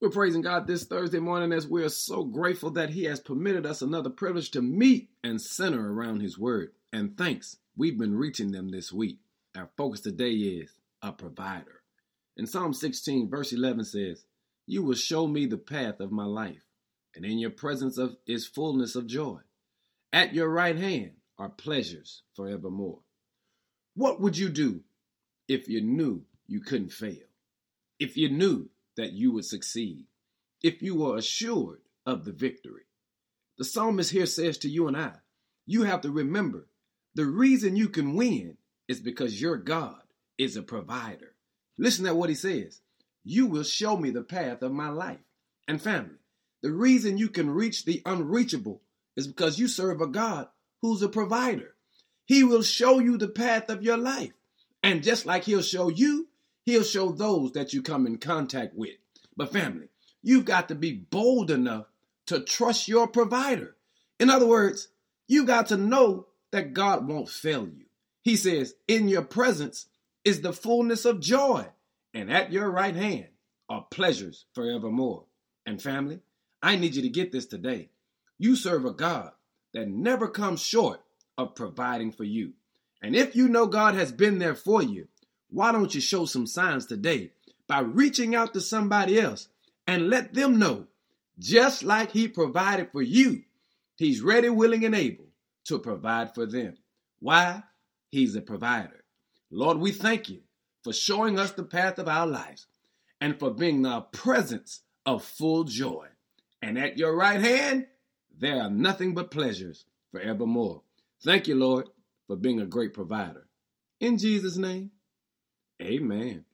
We're praising God this Thursday morning as we are so grateful that He has permitted us another privilege to meet and center around His Word. And thanks, we've been reaching them this week. Our focus today is a provider. In Psalm 16, verse 11 says, You will show me the path of my life, and in your presence of is fullness of joy. At your right hand are pleasures forevermore. What would you do if you knew you couldn't fail? If you knew that you would succeed if you were assured of the victory. The psalmist here says to you and I, you have to remember the reason you can win is because your God is a provider. Listen to what he says. You will show me the path of my life and family. The reason you can reach the unreachable is because you serve a God who's a provider. He will show you the path of your life. And just like he'll show you, He'll show those that you come in contact with. But family, you've got to be bold enough to trust your provider. In other words, you got to know that God won't fail you. He says, In your presence is the fullness of joy, and at your right hand are pleasures forevermore. And family, I need you to get this today. You serve a God that never comes short of providing for you. And if you know God has been there for you, why don't you show some signs today by reaching out to somebody else and let them know, just like He provided for you, He's ready, willing, and able to provide for them. Why? He's a provider. Lord, we thank you for showing us the path of our lives and for being the presence of full joy. And at your right hand, there are nothing but pleasures forevermore. Thank you, Lord, for being a great provider. In Jesus' name, Amen